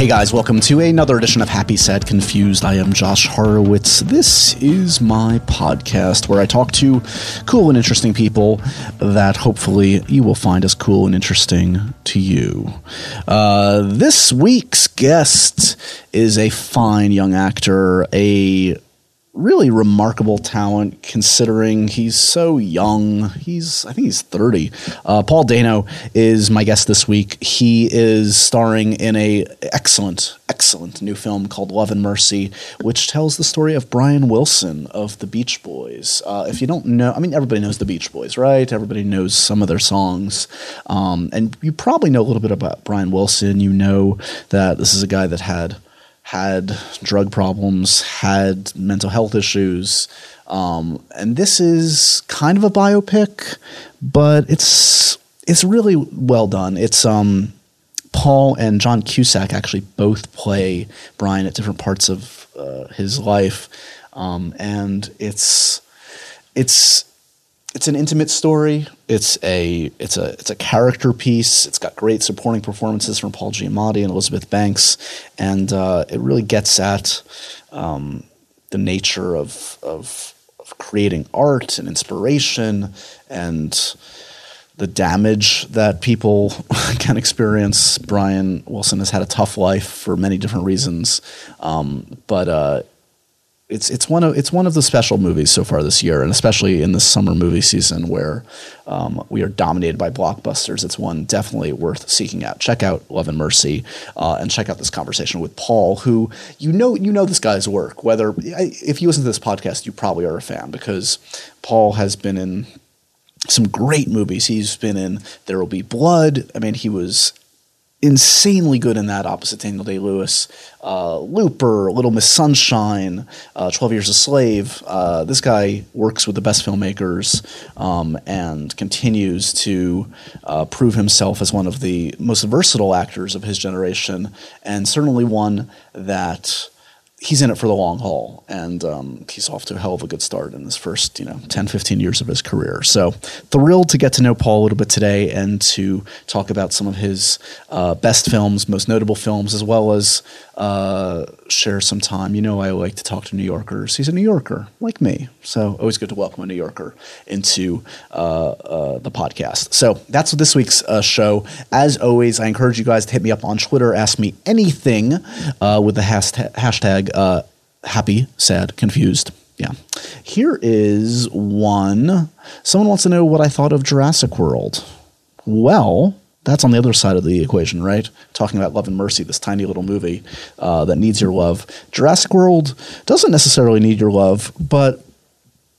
Hey guys, welcome to another edition of Happy, Sad, Confused. I am Josh Horowitz. This is my podcast where I talk to cool and interesting people that hopefully you will find as cool and interesting to you. Uh, this week's guest is a fine young actor, a really remarkable talent considering he's so young. He's, I think he's 30. Uh, Paul Dano is my guest this week. He is starring in a excellent, excellent new film called Love and Mercy, which tells the story of Brian Wilson of the Beach Boys. Uh, if you don't know, I mean, everybody knows the Beach Boys, right? Everybody knows some of their songs. Um, and you probably know a little bit about Brian Wilson. You know that this is a guy that had had drug problems, had mental health issues. Um, and this is kind of a biopic, but it's it's really well done. It's um, Paul and John Cusack actually both play Brian at different parts of uh, his life, um, and it's it's it's an intimate story. It's a it's a it's a character piece. It's got great supporting performances from Paul Giamatti and Elizabeth Banks, and uh, it really gets at um, the nature of, of of creating art and inspiration and the damage that people can experience. Brian Wilson has had a tough life for many different reasons, um, but uh, it's it's one of it's one of the special movies so far this year, and especially in the summer movie season where um, we are dominated by blockbusters. It's one definitely worth seeking out. Check out Love and Mercy, uh, and check out this conversation with Paul, who you know you know this guy's work. Whether if you listen to this podcast, you probably are a fan because Paul has been in some great movies. He's been in There Will Be Blood. I mean, he was insanely good in that opposite Daniel Day Lewis. Uh, Looper, Little Miss Sunshine, uh, 12 Years a Slave. Uh, this guy works with the best filmmakers um, and continues to uh, prove himself as one of the most versatile actors of his generation, and certainly one that he's in it for the long haul, and um, he's off to a hell of a good start in his first, you know, 10, 15 years of his career. So thrilled to get to know Paul a little bit today and to talk about some of his uh, best films, most notable films, as well as uh, share some time. You know, I like to talk to New Yorkers. He's a New Yorker, like me. So always good to welcome a New Yorker into uh, uh the podcast. So that's this week's uh, show. As always, I encourage you guys to hit me up on Twitter, ask me anything uh, with the hashtag, hashtag happy, sad, confused. Yeah. Here is one. Someone wants to know what I thought of Jurassic World. Well, that's on the other side of the equation, right? Talking about Love and Mercy, this tiny little movie uh, that needs your love. Jurassic World doesn't necessarily need your love, but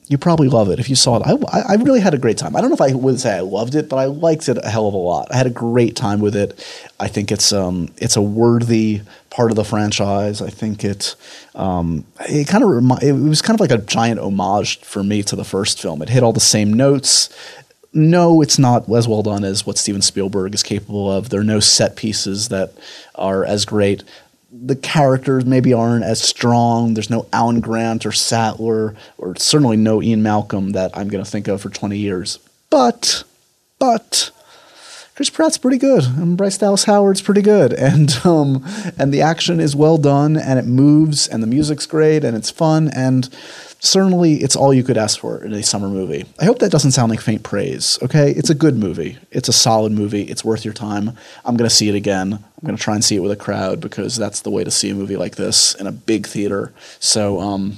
you probably love it if you saw it. I, I really had a great time. I don't know if I would say I loved it, but I liked it a hell of a lot. I had a great time with it. I think it's um it's a worthy part of the franchise. I think it um it kind of remi- it was kind of like a giant homage for me to the first film. It hit all the same notes no, it's not as well done as what Steven Spielberg is capable of. There are no set pieces that are as great. The characters maybe aren't as strong. There's no Alan Grant or Sattler, or certainly no Ian Malcolm that I'm going to think of for 20 years. But, but, Chris Pratt's pretty good, and Bryce Dallas Howard's pretty good, and um, and the action is well done, and it moves, and the music's great, and it's fun, and certainly it's all you could ask for in a summer movie. I hope that doesn't sound like faint praise, okay? It's a good movie. It's a solid movie. It's worth your time. I'm to see it again. I'm to try and see it with a crowd because that's the way to see a movie like this in a big theater. So, um,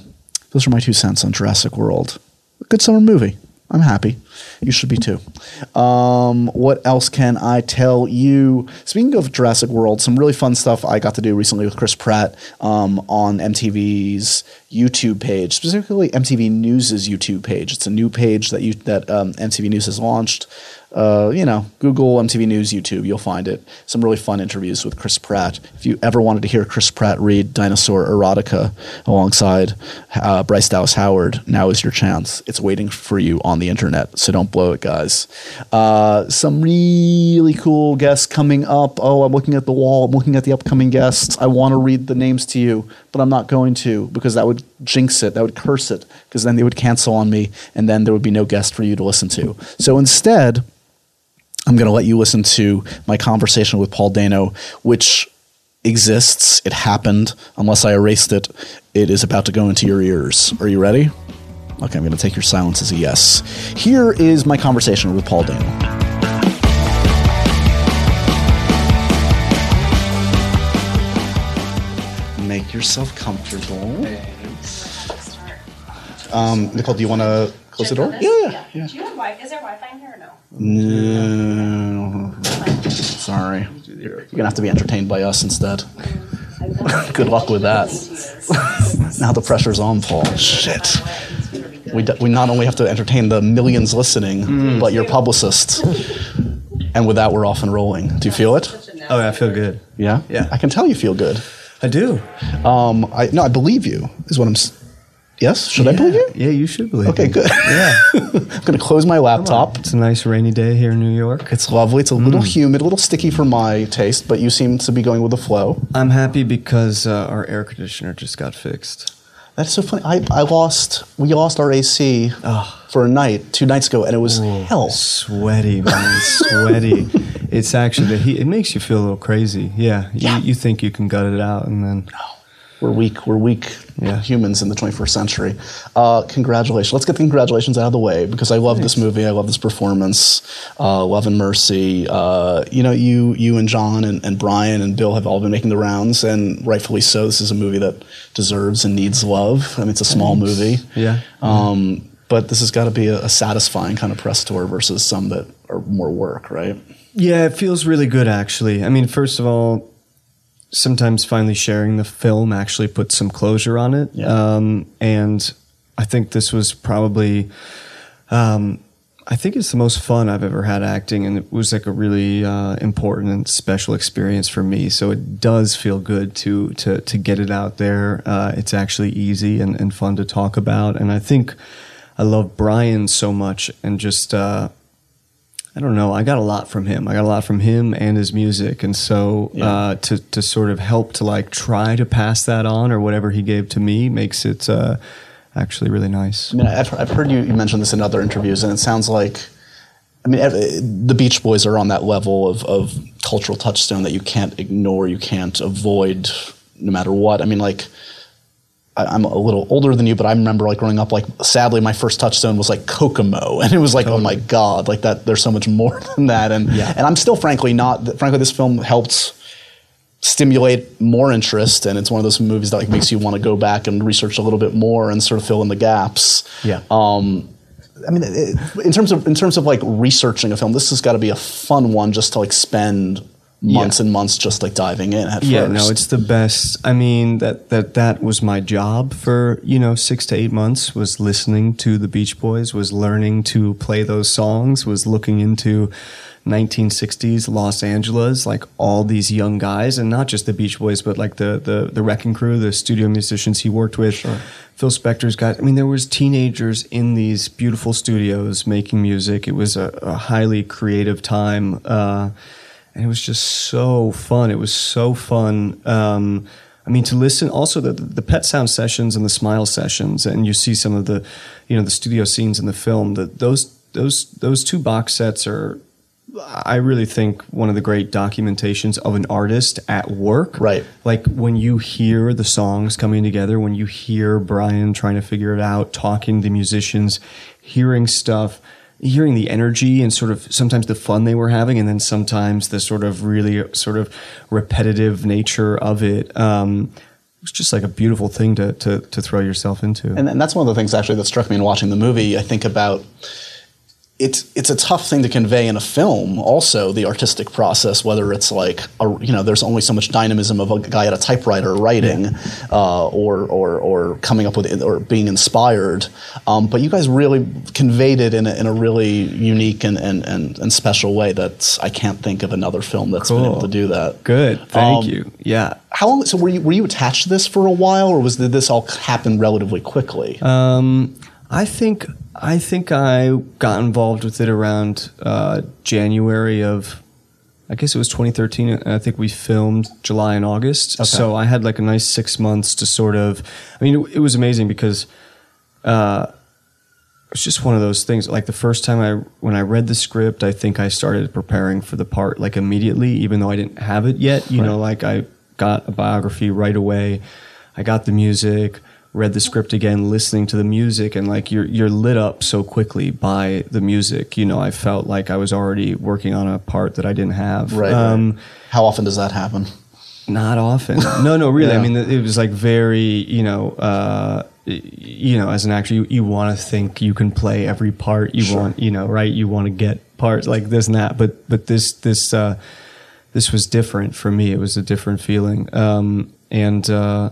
those are my two cents on Jurassic World. A good summer movie. I'm happy. You should be too. Um, what else can I tell you? Speaking of Jurassic World, some really fun stuff I got to do recently with Chris Pratt um, on MTV's YouTube page, specifically MTV News's YouTube page. It's a new page that you that um, MTV News has launched uh, you know, Google MTV News, YouTube, you'll find it. Some really fun interviews with Chris Pratt. If you ever wanted to hear Chris Pratt read Dinosaur Erotica alongside uh, Bryce Dallas Howard, now is your chance. It's waiting for you on the internet, so don't blow it, guys. Uh, some really cool guests coming up. Oh, I'm looking at the wall. I'm looking at the upcoming guests. I want to read the names to you, but I'm not going to because that would jinx it. That would curse it because then they would cancel on me, and then there would be no guest for you to listen to. So instead, I'm going to let you listen to my conversation with Paul Dano, which exists. It happened. Unless I erased it, it is about to go into your ears. Are you ready? Okay, I'm going to take your silence as a yes. Here is my conversation with Paul Dano. Make yourself comfortable. Um, Nicole, do you want to close the door? Yeah, yeah, yeah. Do you have Wi- is there Wi-Fi in here or no? No. Sorry. You're going to have to be entertained by us instead. Good luck with that. now the pressure's on, Paul. Shit. We, d- we not only have to entertain the millions listening, but your publicists. And with that, we're off and rolling. Do you feel it? Oh, yeah, I feel good. Yeah? Yeah. I can tell you feel good. I do. Um, I, no, I believe you, is what I'm. S- yes? Should I believe you? Yeah, you should believe Okay, me. good. Yeah. I'm going to close my laptop. It's a nice rainy day here in New York. It's lovely. It's a little humid, a little sticky for my taste, but you seem to be going with the flow. I'm happy because uh, our air conditioner just got fixed. That's so funny. I, I lost, we lost our AC for a night two nights ago, and it was hell. Sweaty, man, sweaty. It's actually the heat. It makes you feel a little crazy. Yeah, you, Yeah. you think you can gut it out, and then We're weak. We're weak Yeah. humans in the 21st century. Uh, congratulations. Let's get the congratulations out of the way because I love this movie. I love this performance. Uh, love and Mercy. Uh, you know, you you and John and, and Brian and Bill have all been making the rounds, and rightfully so. This is a movie that deserves and needs love. I mean, it's a small movie. Yeah. Um, but this has got to be a, a satisfying kind of press tour versus some that are more work, right? Yeah, it feels really good actually. I mean, first of all, sometimes finally sharing the film actually put some closure on it. Yeah. Um, and I think this was probably, um, I think it's the most fun I've ever had acting, and it was like a really uh, important and special experience for me. So it does feel good to to to get it out there. Uh, it's actually easy and, and fun to talk about, and I think I love Brian so much, and just. Uh, I don't know. I got a lot from him. I got a lot from him and his music, and so Yeah. uh, to to sort of help to like try to pass that on or whatever he gave to me makes it uh, actually really nice. I mean, I've, I've heard you, you mention this in other interviews, and it sounds like, I mean, the Beach Boys are on that level of, of cultural touchstone that you can't ignore, you can't avoid, no matter what. I mean, like, I, I'm a little older than you, but I remember like growing up. Like, sadly, my first touchstone was like Kokomo, and it was like, oh my god, like that. There's so much more than that, and Yeah. and I'm still, frankly, not. Frankly, this film helped stimulate more interest and it's one of those movies that like makes you want to go back and research a little bit more and sort of fill in the gaps Yeah. um i mean it, in terms of in terms of like researching a film this has got to be a fun one just to like spend months Yeah. and months just like diving in at Yeah, first no, it's the best. I mean that that that was my job for you know six to eight months. Was listening to the Beach Boys, was learning to play those songs, was looking into 1960s Los Angeles, like all these young guys, and not just the Beach Boys, but like the the the Wrecking Crew, the studio musicians he worked with. Phil Spector's guys. I mean, there was teenagers in these beautiful studios making music. It was a, a highly creative time. Uh, and it was just so fun. It was so fun. Um, I mean, to listen also the the Pet Sound sessions and the Smile sessions, and you see some of the, you know, the studio scenes in the film. That those those those two box sets are, I really think, one of the great documentations of an artist at work. Right. Like when you hear the songs coming together, when you hear Brian trying to figure it out, talking to the musicians, hearing stuff hearing the energy and sort of sometimes the fun they were having, and then sometimes the sort of really sort of repetitive nature of it. Um, it was just like a beautiful thing to to, to throw yourself into. and, and that's one of the things actually that struck me in watching the movie i think about it's it's a tough thing to convey in a film. Also, the artistic process, whether it's like a, you know, there's only so much dynamism of a guy at a typewriter writing, uh, or or or coming up with it, or being inspired. Um, but you guys really conveyed it in a, in a really unique and, and, and, and special way that I can't think of another film that's been able to do that. Good, thank Um, you. Yeah. How long? So were you were you attached to this for a while, or was did this all happen relatively quickly? Um, I think I think I got involved with it around uh, January of, I guess it was 2013, and I think we filmed July and August. So I had like a nice six months to sort of. I mean, it, it was amazing because uh, it's just one of those things. Like the first time I when I read the script, I think I started preparing for the part like immediately, even though I didn't have it yet. You know, like I got a biography right away. I got the music, read the script again, listening to the music, and like you're you're lit up so quickly by the music. You know, I felt like I was already working on a part that I didn't have. Right. Um, right. How often does that happen? Not often. No, no, really. Yeah. I mean, it was like very, you know, uh, you know, as an actor, you, you want to think you can play every part. You Sure. want, you know, right? You want to get parts like this and that. But, but this, this, uh, this was different for me. It was a different feeling. Um, and, uh,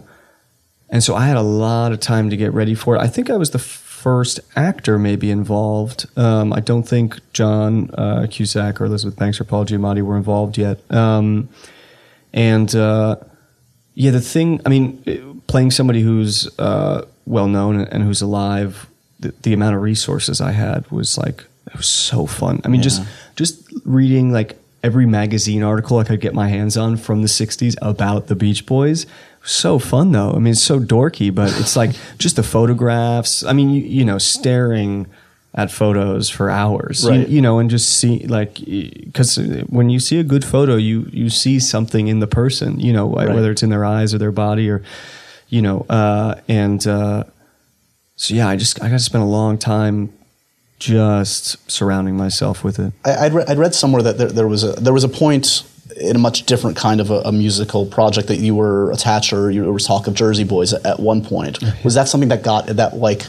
and so I had a lot of time to get ready for it. I think I was the first actor maybe involved. Um, I don't think John uh, Cusack or Elizabeth Banks or Paul Giamatti were involved yet. Um, and uh, yeah, the thing, I mean, playing somebody who's uh, well known and who's alive, the, the amount of resources I had was like, it was so fun. I mean, just just reading like every magazine article I could get my hands on from the 60s about the Beach Boys. So fun though. I mean, it's so dorky, but it's like just the photographs. I mean, you, you know, staring at photos for hours, You- Right. you, know, and just see like, because when you see a good photo, you, you see something in the person, you know, Right. whether it's in their eyes or their body or, you know, uh, and, uh, so yeah, I just, I got to spend a long time just surrounding myself with it. I, I'd, re- I'd read somewhere that there, there was a there was a point in a much different kind of a, a musical project that you were attached or you, there was talk of Jersey Boys at, at one point. Was that something that got that like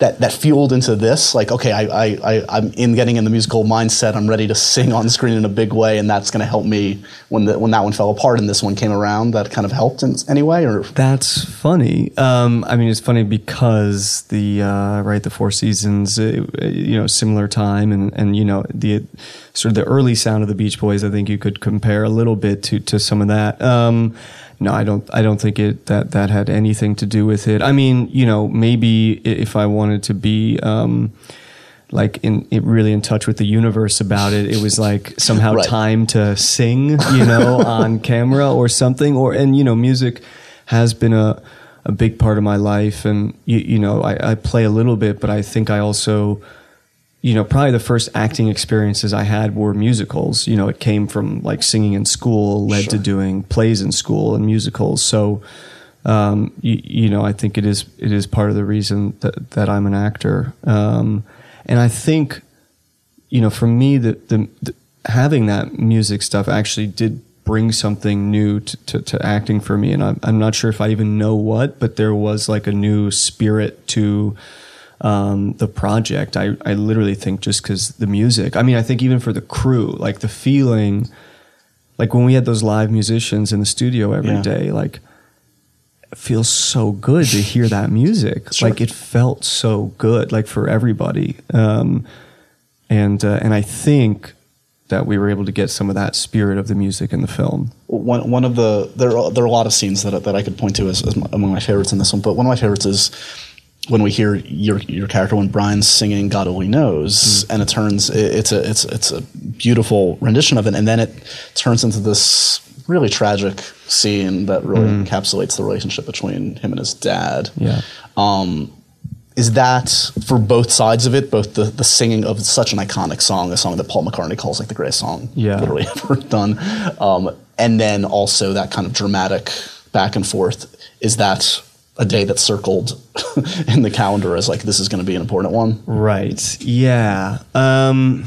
that that fueled into this? Like, okay, I, I, I I'm in getting in the musical mindset. I'm ready to sing on screen in a big way, and that's going to help me when the, when that one fell apart and this one came around. That kind of helped in any way, or That's funny. Um, I mean, it's funny because the uh, right the Four Seasons, you know, similar time, and and you know the sort of the early sound of the Beach Boys. I think you could compare a little bit to to some of that. Um, no, I don't. I don't think it that that had anything to do with it. I mean, you know, maybe if I wanted to be. Um, like in it really in touch with the universe about it. It was like somehow Right. time to sing, you know, on camera or something. Or and you know, music has been a a big part of my life, and you, you know, I, I play a little bit, but I think I also, you know, probably the first acting experiences I had were musicals. You know, it came from like singing in school, led to doing plays in school and musicals. So. Um, you, you know, I think it is it is part of the reason that, that I'm an actor, um, and I think you know, for me, the, the, the having that music stuff actually did bring something new to, to, to acting for me, and I'm, I'm not sure if I even know what, but there was like a new spirit to um, the project. I, I literally think just because the music. I mean, I think even for the crew, like the feeling, like when we had those live musicians in the studio every day, Yeah. like it feels so good to hear that music. Sure. Like it felt so good, like for everybody. Um, and uh, and I think that we were able to get some of that spirit of the music in the film. one one of the there are, there are a lot of scenes that that I could point to as, as among my favorites in this one, but one of my favorites is when we hear your your character when Brian's singing "God Only Knows" and it turns it, it's a it's it's a beautiful rendition of it, and then it turns into this really tragic scene that really encapsulates the relationship between him and his dad. Yeah. Um, is that for both sides of it, both the, the singing of such an iconic song, a song that Paul McCartney calls like the greatest song Yeah. literally ever done, um, and then also that kind of dramatic back and forth. Is that a day that's circled in the calendar as like this is going to be an important one? Right. Yeah. Um,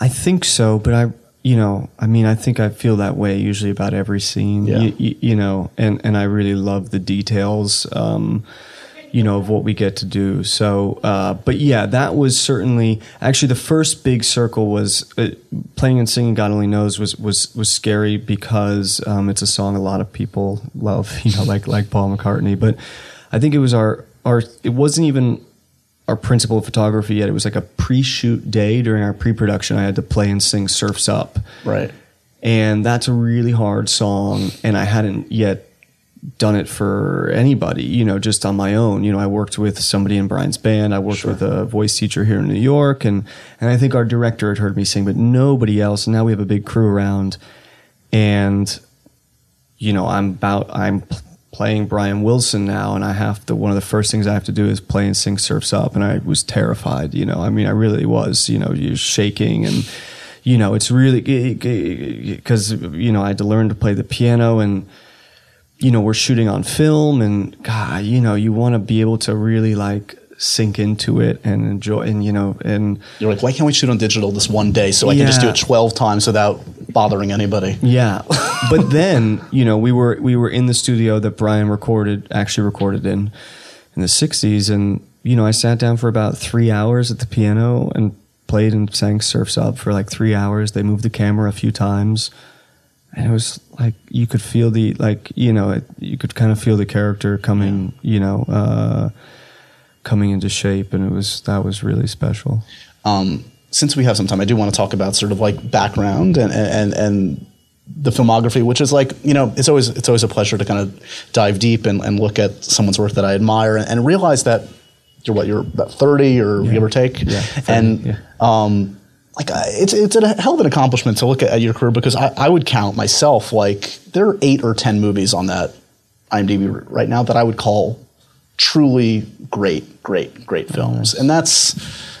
I think so, but I, you know, I mean, I think I feel that way usually about every scene. Yeah. You, you, you know, and and I really love the details. Um, you know of what we get to do. So, uh, but yeah, that was certainly actually the first big circle was uh, playing and singing. God only knows was was was scary because um, it's a song a lot of people love. You know, like like Paul McCartney. But I think it was our our. It wasn't even our principal photography yet. It was like a pre-shoot day during our pre-production. I had to play and sing "Surfs Up." Right. and that's a really hard song and i hadn't yet done it for anybody you know just on my own. You know i worked with somebody in brian's band. I worked with a voice teacher here in new york. And and i think our director had heard me sing but nobody else. And now we have a big crew around. And you know i'm about i'm playing brian wilson now. And i have to one of the first things i have to do is play and sing surfs up. And i was terrified you know. I mean i really was you know you're shaking. And you know, it's really because you know I had to learn to play the piano. And you know we're shooting on film and God, you know, you want to be able to really like sink into it and enjoy and you know and You're like, why can't we shoot on digital this one day so I can just do it 12 times without bothering anybody? Yeah, but then you know we were we were in the studio that Brian recorded actually recorded in in the '60s, and you know I sat down for about three hours at the piano and played and sang "Surfs Up" for like three hours. They moved the camera a few times, and it was like you could feel the like you know it, you could kind of feel the character coming you know uh, coming into shape, and it was that was really special. um, since we have some time, I do want to talk about sort of like background and and and the filmography, which is like you know it's always it's always a pleasure to kind of dive deep and, and look at someone's work that I admire and, and realize that you're what you're about thirty or give or take, Yeah, 30, and yeah. um, like it's it's a hell of an accomplishment to look at, at your career because I, I would count myself like there are eight or ten movies on that IMDb right now that I would call truly great, great, great films, and that's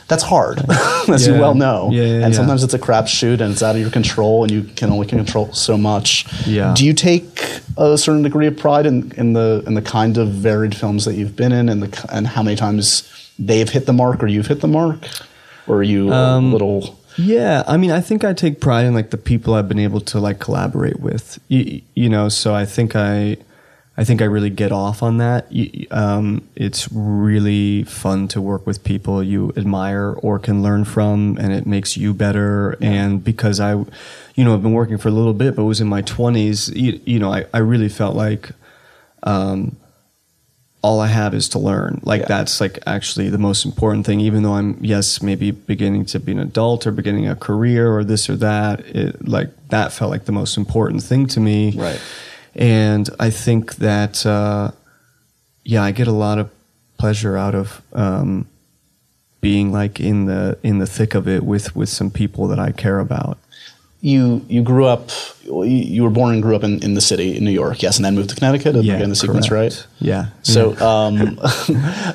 that's hard, as you well know. Yeah, yeah, and yeah. sometimes it's a crapshoot and it's out of your control, and you can only control so much. Yeah. Do you take a certain degree of pride in, in the in the kind of varied films that you've been in, and the and how many times they've hit the mark or you've hit the mark, or are you a um, little? Yeah, I mean, I think I take pride in like the people I've been able to like collaborate with. You, you know, so I think I, I think I really get off on that. Um, it's really fun to work with people you admire or can learn from, and it makes you better. And because I, you know, I've been working for a little bit, but was in my twenties. You, you know, I, I really felt like. Um, all I have is to learn. Like Yeah. that's like actually the most important thing. Even though I'm yes maybe beginning to be an adult or beginning a career or this or that, it, like that felt like the most important thing to me. Right. And I think that uh, yeah, I get a lot of pleasure out of um, being like in the in the thick of it with with some people that I care about. You you grew up, you, were born and grew up in, in the city in New York, yes, and then moved to Connecticut. Am I getting the sequence correct. right? Yeah. So um,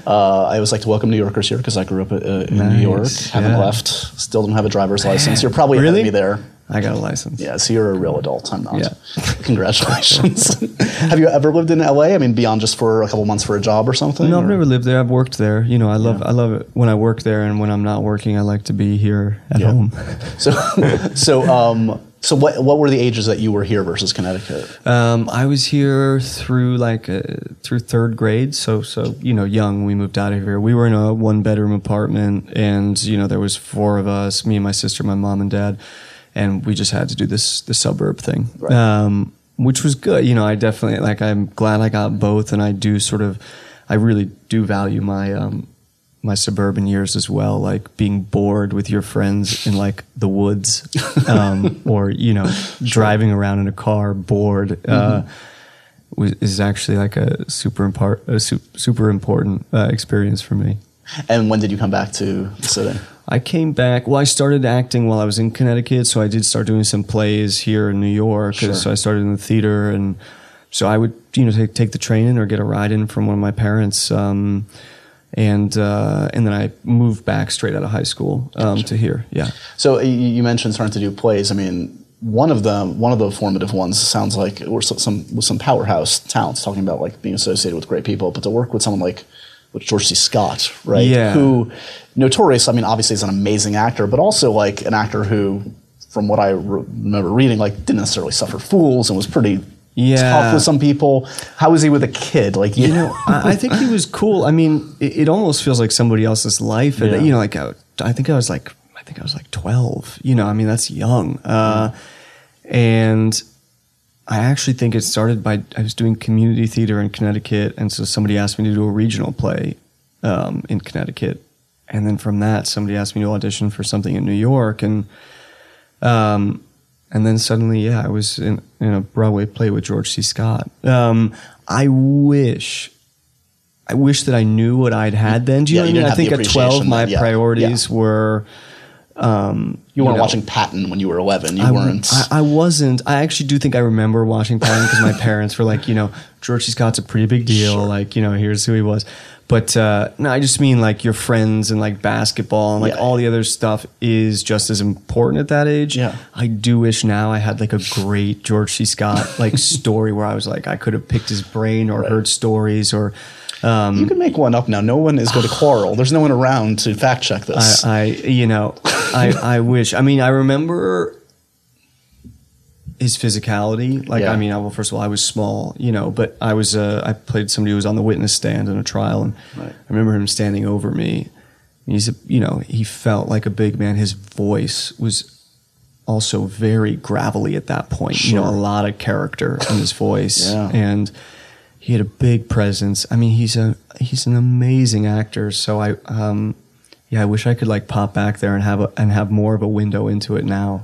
uh, I always like to welcome New Yorkers here because I grew up uh, in New York, Nice, haven't yeah. left, still don't have a driver's license. You're probably Really? ahead of me there. I got a license. Yeah, so you're a real adult. I'm not. Yeah. Congratulations. have you ever lived in LA? I mean, beyond just for a couple months for a job or something? No, I've or- never lived there. I've worked there. You know, I love I love it when I work there, and when I'm not working, I like to be here at Yeah. home. So, so, um, so what, what were the ages that you were here versus Connecticut? Um, I was here through like uh, through third grade, so so you know, young. We moved out of here. We were in a one bedroom apartment, and you know, there was four of us: me and my sister, my mom and dad, and we just had to do this the suburb thing, Right. um, which was good. You know, I definitely like. I'm glad I got both, and I do sort of, I really do value my. Um, my suburban years as well, like being bored with your friends in like the woods, um, or you know, driving around in a car bored, uh, Mm-hmm. was, is actually like a super impar- a su- super important uh, experience for me. And when did you come back to the city? I came back. Well, I started acting while I was in Connecticut, so I did start doing some plays here in New York. Sure. So I started in the theater, and so I would you know take, take the train in or get a ride in from one of my parents, um, and uh, and then I moved back straight out of high school um, to here. Yeah. So you, mentioned starting to do plays. I mean, one of the one of the formative ones, sounds like or some, some with some powerhouse talents, talking about like being associated with great people. But to work with someone like with George C. Scott, right? Yeah. Who, notorious. I mean, obviously is an amazing actor, but also like an actor who, from what I re- remember reading, like didn't necessarily suffer fools and was pretty. Yeah. Tough with some people. How was he with a kid? Like you, You know, I, I think he was cool. I mean, it, it almost feels like somebody else's life. And, Yeah. You know, like I, I think I was like, I think I was like twelve. You know, I mean, that's young. Uh, and I actually think it started by I was doing community theater in Connecticut, and so somebody asked me to do a regional play um, in Connecticut, and then from that, somebody asked me to audition for something in New York, and um, and then suddenly, yeah, I was in, in a Broadway play with George C. Scott. Um, I wish, I wish that I knew what I'd had then. Do you Yeah, know what I mean? I think at twelve, my yeah, priorities were. Um, you weren't know, watching Patton when you were eleven. You I, weren't. I, I wasn't. I actually do think I remember watching Patton because my parents were like, you know, George C. Scott's a pretty big deal. Like, you know, here's who he was. But uh, no, I just mean like your friends and like basketball and like Yeah. all the other stuff is just as important at that age. Yeah. I do wish now I had like a great George C. Scott like story where I was like I could have picked his brain or heard stories or. Um, You can make one up now. No one is going to quarrel. There's no one around to fact check this. I, I you know, I, I wish. I mean, I remember his physicality. Like, Yeah. I mean, I, well, first of all, I was small, you know, but I was, uh, I played somebody who was on the witness stand in a trial, and Right. I remember him standing over me. He's, a, you know, he felt like a big man. His voice was also very gravelly at that point. You know, a lot of character in his voice, Yeah. and he had a big presence. I mean, he's a he's an amazing actor. So I, um, yeah, I wish I could like pop back there and have a, and have more of a window into it now.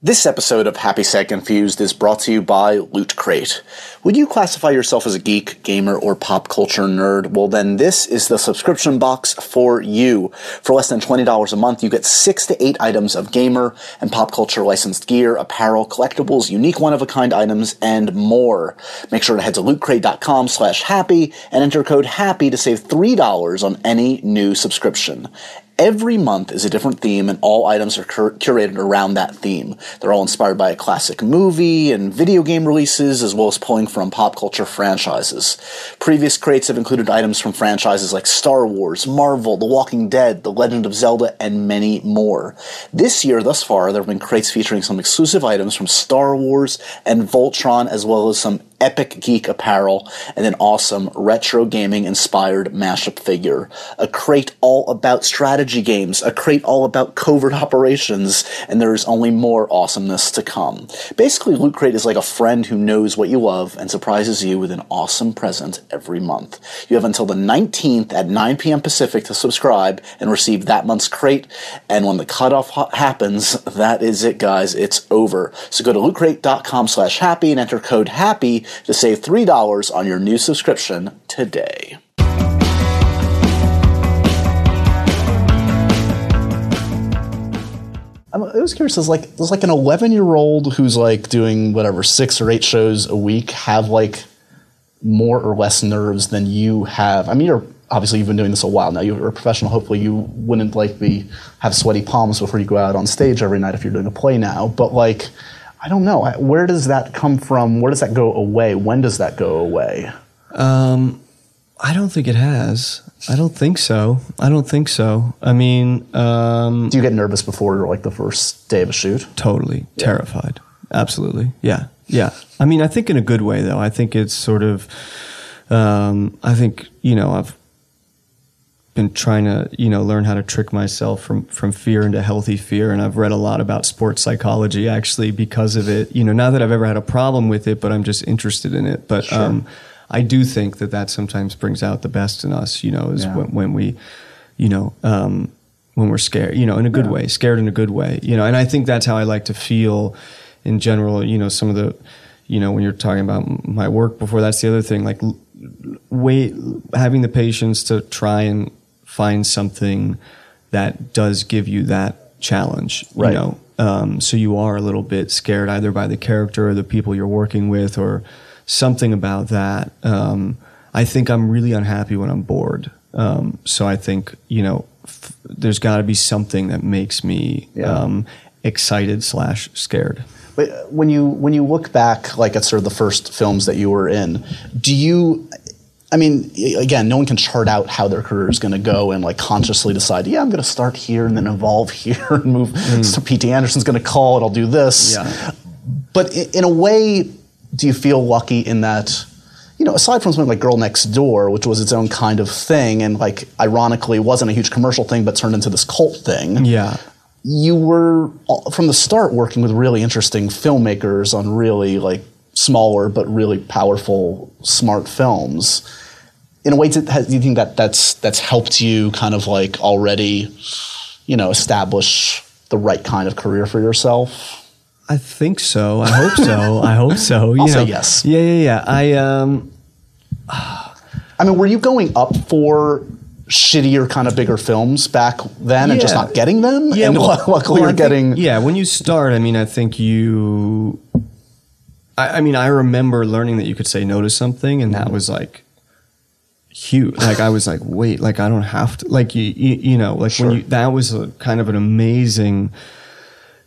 This episode of Happy Sad Confused is brought to you by Loot Crate. Would you classify yourself as a geek, gamer, or pop culture nerd? Well, then this is the subscription box for you. For less than $20 a month, you get six to eight items of gamer and pop culture licensed gear, apparel, collectibles, unique one-of-a-kind items, and more. Make sure to head to lootcrate.com slash happy and enter code HAPPY to save $3 on any new subscription. Every month is a different theme, and all items are cur- curated around that theme. They're all inspired by a classic movie and video game releases, as well as pulling from pop culture franchises. Previous crates have included items from franchises like Star Wars, Marvel, The Walking Dead, The Legend of Zelda, and many more. This year, thus far, there have been crates featuring some exclusive items from Star Wars and Voltron, as well as some epic geek apparel, and an awesome retro gaming inspired mashup figure. A crate all about strategy games, a crate all about covert operations, and there is only more awesomeness to come. Basically, Loot Crate is like a friend who knows what you love and surprises you with an awesome present every month. You have until the 19th at 9 p.m. Pacific to subscribe and receive that month's crate, and when the cutoff ha- happens, that is it, guys. It's over. So go to lootcrate.com slash happy and enter code HAPPY to save $3 on your new subscription today. I was curious. Does like does like an 11 year old who's like doing whatever six or eight shows a week have like more or less nerves than you have? I mean, you're obviously you've been doing this a while now. You're a professional. Hopefully, you wouldn't like be have sweaty palms before you go out on stage every night if you're doing a play now. But like, I don't know. Where does that come from? Where does that go away? When does that go away? I don't think it has. I don't think so. I don't think so. I mean, um, Do you get nervous before like the first day of a shoot? totally terrified. Absolutely. Yeah. Yeah. I mean, I think in a good way, though. I think it's sort of, um, I think, you know, I've been trying to, you know, learn how to trick myself from, from fear into healthy fear. And I've read a lot about sports psychology actually because of it. You know, not that I've ever had a problem with it, but I'm just interested in it. But, um, I do think that that sometimes brings out the best in us, you know, is Yeah. when, when we, you know, um, when we're scared, you know, in a good way, scared in a good way, you know, and I think that's how I like to feel in general, you know, some of the, you know, when you're talking about my work before, that's the other thing, like wait, having the patience to try and find something that does give you that challenge, Right. you know, um, so you are a little bit scared either by the character or the people you're working with or something about that. Um, I think I'm really unhappy when I'm bored. Um, so I think you know f- there's got to be something that makes me Yeah. um, excited slash scared. But when you when you look back, like at sort of the first films that you were in, do you? I mean, again, no one can chart out how their career is going to go and like consciously decide, yeah, I'm going to start here and then evolve here and move. So P.T. Anderson's going to call it. I'll do this. Yeah. But in a way, do you feel lucky in that? You know, aside from something like Girl Next Door, which was its own kind of thing, and like ironically wasn't a huge commercial thing, but turned into this cult thing Yeah. you were uh, from the start working with really interesting filmmakers on really like smaller but really powerful smart films in a way has, do you think that that's that's helped you kind of like already you know establish the right kind of career for yourself I think so. I hope so. I hope so. You I'll know, say yes. Yeah, yeah, yeah. I um, i mean were you going up for shittier kind of bigger films back then and just not getting them Yeah, and well- luckily well, you're think- getting yeah. When you start, I mean, I think you I, I mean, I remember learning that you could say no to something, and that was like huge. Like I was like, wait, like I don't have to. Like you, you, you know, like Sure. when you that was a, kind of an amazing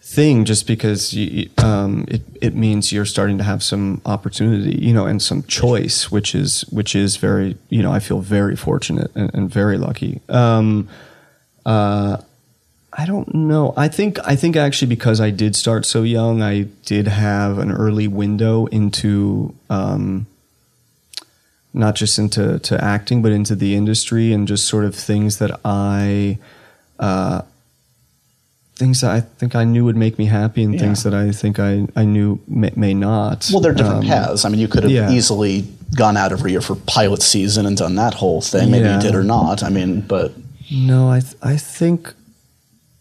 thing, just because you, um, it it means you're starting to have some opportunity, you know, and some choice, which is which is very, you know, I feel very fortunate and, and very lucky. Um, uh, I don't know. I think I think actually because I did start so young, I did have an early window into um, not just into to acting, but into the industry and just sort of things that I uh, things that I think I knew would make me happy and Yeah. things that I think I I knew may, may not. Well, they're different Um, paths. I mean, you could have yeah. easily gone out every year for pilot season and done that whole thing. Maybe Yeah. you did or not. I mean, but No, I th- I think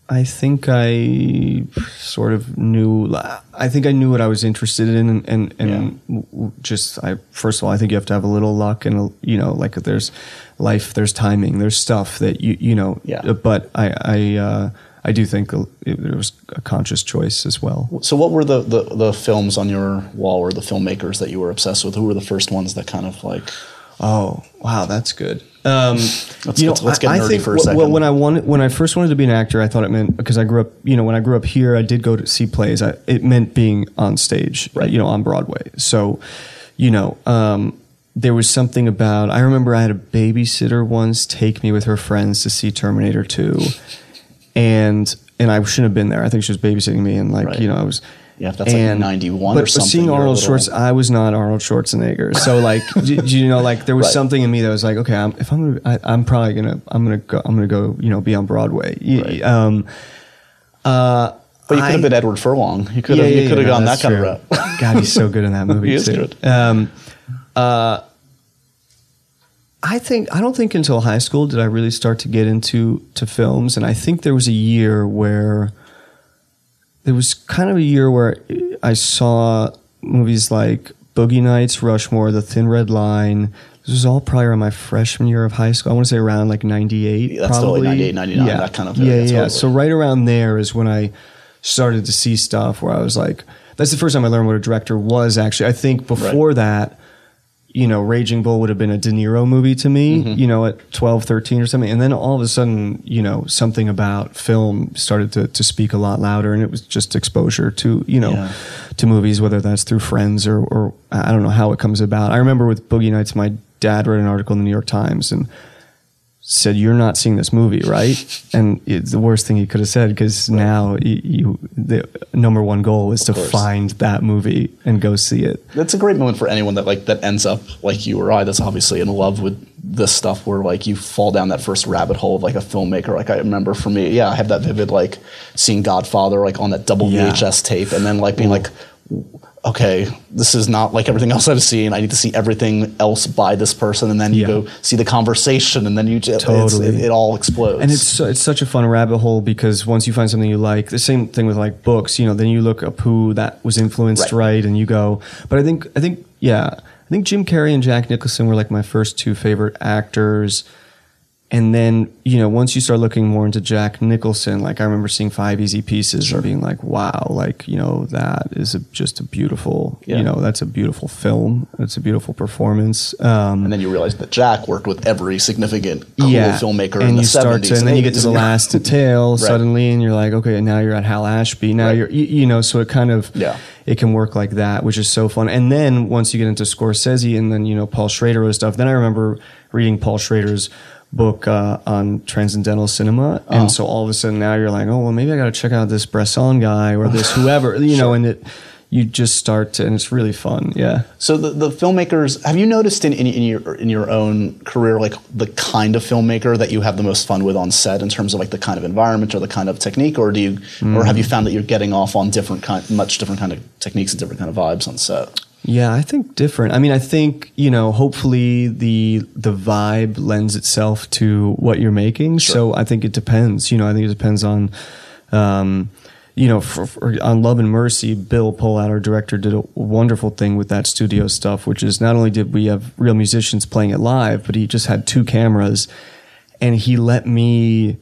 I think I sort of knew. I think I knew what I was interested in, and and, w- just I first of all, I think you have to have a little luck, and you know, like there's life, there's timing, there's stuff that you you know. Yeah. But I I uh, I do think it, there was a conscious choice as well. so what were the, the the films on your wall or the filmmakers that you were obsessed with? Who were the first ones that kind of like? Oh, wow, that's good. Um, Let's- let's- let's get I, I think for a second. Well, when I wanted, when I first wanted to be an actor, I thought it meant because I grew up. You know, when I grew up here, I did go to see plays. I, it meant being on stage, Right. You know, on Broadway. So, you know, um, there was something about. I remember I had a babysitter once take me with her friends to see Terminator Two, and and I shouldn't have been there. I think she was babysitting me, and like Right. you know, I was. Yeah, if that's like 91 but or something, Seeing Arnold Schwarzenegger, I was not Arnold Schwarzenegger. So like, do, do you know, like there was Right. something in me that was like, okay, I'm, if I'm gonna, I, I'm probably gonna, I'm gonna go, I'm gonna go, you know, be on Broadway. Right. Um, uh, But you could have been Edward Furlong. You could have you could have no, gone that kind true. of route. God, he's so good in that movie He is too. good. Um, uh, I think I don't think until high school did I really start to get into to films, and I think there was a year where there was kind of a year where I saw movies like Boogie Nights, Rushmore, The Thin Red Line. This was all probably around my freshman year of high school. I want to say around like 98. That's probably. 98, 99, yeah. that kind of- Yeah, yeah, yeah. totally. So right around there is when I started to see stuff where I was like, that's the first time I learned what a director was actually. I think before that, you know, Raging Bull would have been a De Niro movie to me, Mm-hmm. you know, at 12, 13 or something. And then all of a sudden, you know, something about film started to, to speak a lot louder. And it was just exposure to, you know, Yeah. to movies, whether that's through friends or, or I don't know how it comes about. I remember with Boogie Nights, my dad read an article in the New York Times and said, "You're not seeing this movie, right?" And it's the worst thing he could have said because now you, you the number one goal is to course. find that movie and go see it. That's a great moment for anyone that like that ends up like you or I. That's obviously in love with this stuff where like you fall down that first rabbit hole of like a filmmaker. Like I remember for me, yeah, I have that vivid like seeing Godfather like on that double Yeah. VHS tape, and then like being like, okay, this is not like everything else I've seen. I need to see everything else by this person, and then you Yeah. go see the conversation, and then you just Totally. it, it all explodes. And it's it's such a fun rabbit hole because once you find something you like, the same thing with like books, you know, then you look up who that was influenced Right. right, and you go. But I think I think yeah, I think Jim Carrey and Jack Nicholson were like my first two favorite actors. And then, you know, once you start looking more into Jack Nicholson, like I remember seeing Five Easy Pieces and being like, wow, like, you know, that is a, just a beautiful, Yeah. you know, that's a beautiful film. It's a beautiful performance. Um, and then you realize that Jack worked with every significant cool filmmaker and in the you start 70s to, and then you get to the last detail Right. suddenly, and you're like, okay, now you're at Hal Ashby. Now Right. you're, you, you know, so it kind of, Yeah. it can work like that, which is so fun. And then once you get into Scorsese, and then you know Paul Schrader and stuff, then I remember reading Paul Schrader's book uh, on transcendental cinema, Oh. and so all of a sudden now you're like, oh well, maybe I got to check out this Bresson guy or this whoever, you know, and it. You just start to, and it's really fun. Yeah. So the, the filmmakers, have you noticed in, in, in your in your own career, like the kind of filmmaker that you have the most fun with on set in terms of like the kind of environment or the kind of technique, or do you, or have you Mm. found that you're getting off on different kind, much different kind of techniques and different kind of vibes on set? Yeah, I think different. I mean, I think you know, hopefully the the vibe lends itself to what you're making. So I think it depends. You know, I think it depends on, um, you know, for, for, on Love and Mercy, Bill Pohlad, our director, did a wonderful thing with that studio stuff, which is not only did we have real musicians playing it live, but he just had two cameras, and he let me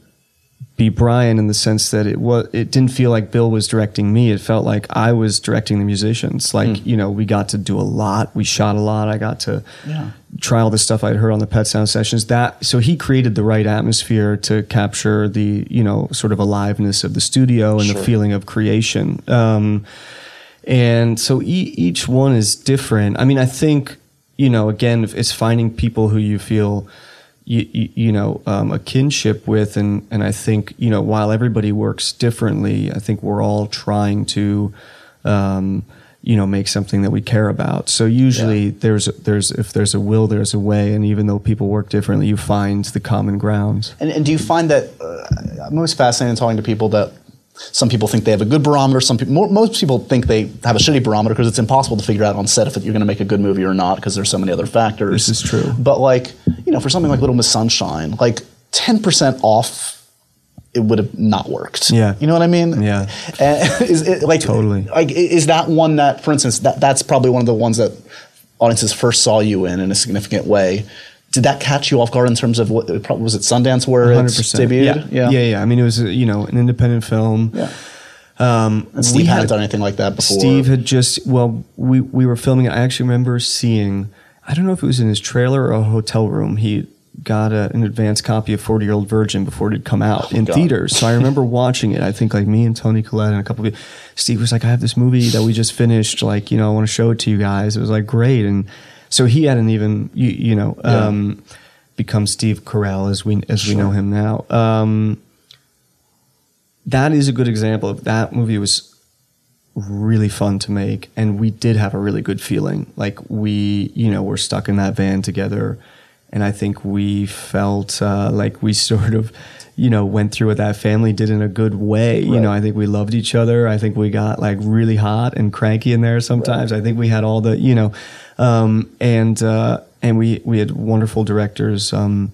be Brian in the sense that it was it didn't feel like Bill was directing me. It felt like I was directing the musicians. Like you know, we got to do a lot. We shot a lot. I got to Yeah. try all the stuff I'd heard on the Pet Sound sessions. That so he created the right atmosphere to capture the you know sort of aliveness of the studio and Sure. the feeling of creation. Um, and so e- each one is different. I mean, I think you know again, it's finding people who you feel. You, you, you know um, a kinship with and and I think you know while everybody works differently I think we're all trying to um, you know make something that we care about so usually Yeah. there's there's if there's a will there's a way and even though people work differently you find the common ground And, and do you find that uh, I'm always fascinated talking to people that some people think they have a good barometer. Some people, mo- most people think they have a shitty barometer because it's impossible to figure out on set if you're going to make a good movie or not because there's so many other factors. This is true. But like, you know, for something like Little Miss Sunshine, like 10% off, it would have not worked. Yeah. You know what I mean? Yeah. And is it like Totally. Like, is that one that, for instance, that that's probably one of the ones that audiences first saw you in in a significant way. Did that catch you off guard in terms of what was it Sundance where it 100% debuted? yeah. yeah yeah I mean it was you know an independent film Yeah. um, And Steve hadn't had- done anything like that before. Steve had just well, we we were filming. I actually remember seeing. I don't know if it was in his trailer or a hotel room. He got a, an advance copy of Forty Year Old Virgin before it had come out in Oh God. theaters. So I remember watching it. I think like me and Toni Collette and a couple of people. Steve was like, "I have this movie that we just finished. Like, you know, I want to show it to you guys." It was like great, and so he hadn't even you, you know Yeah. um, become Steve Carell as we as we know him now. Um, that is a good example of that movie was really fun to make and we did have a really good feeling like we you know were stuck in that van together and i think we felt uh, like we sort of you know went through what that family did in a good way. You know i think we loved each other. I think we got like really hot and cranky in there sometimes. I think we had all the you know um, and uh, and we we had wonderful directors um,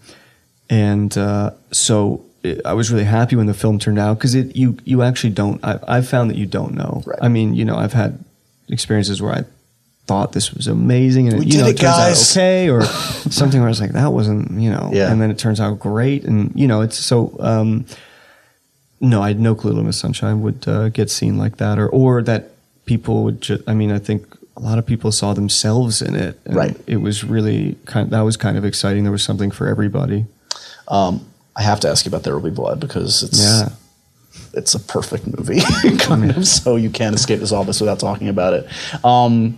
and uh, so it, I was really happy when the film turned out because it you you actually don't I, I've found that you don't know. Right. I mean you know I've had experiences where I thought this was amazing and We you did know it, turns out okay or something where I was like that wasn't you know Yeah. and then it turns out great and you know it's so um, no I had no clue Little Miss Sunshine would uh, get seen like that or or that people would just I mean I think a lot of people saw themselves in it and Right. it was really kind that was kind of exciting there was something for everybody Um, I have to ask you about There Will Be Blood because it's yeah it's a perfect movie, kind of. So you can't escape this office without talking about it. Um,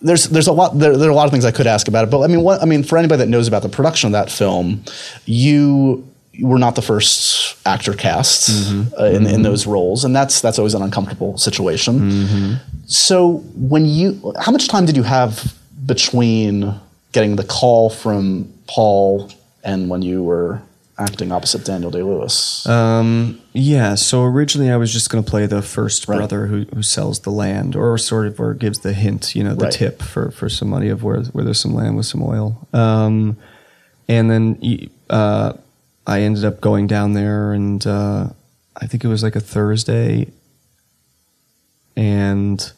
there's there's a lot there, there are a lot of things I could ask about it, but I mean, what I mean for anybody that knows about the production of that film, you were not the first actor cast uh, mm-hmm. in, in mm-hmm. those roles, and that's that's always an uncomfortable situation. Mm-hmm. So when you, how much time did you have between getting the call from Paul and when you were acting opposite Daniel Day Lewis? Um, yeah. So originally, I was just going to play the first Right. brother who, who sells the land, or sort of, or gives the hint, you know, the Right. tip for for some money of where where there's some land with some oil. Um, and then uh, I ended up going down there, and uh, I think it was like a Thursday, and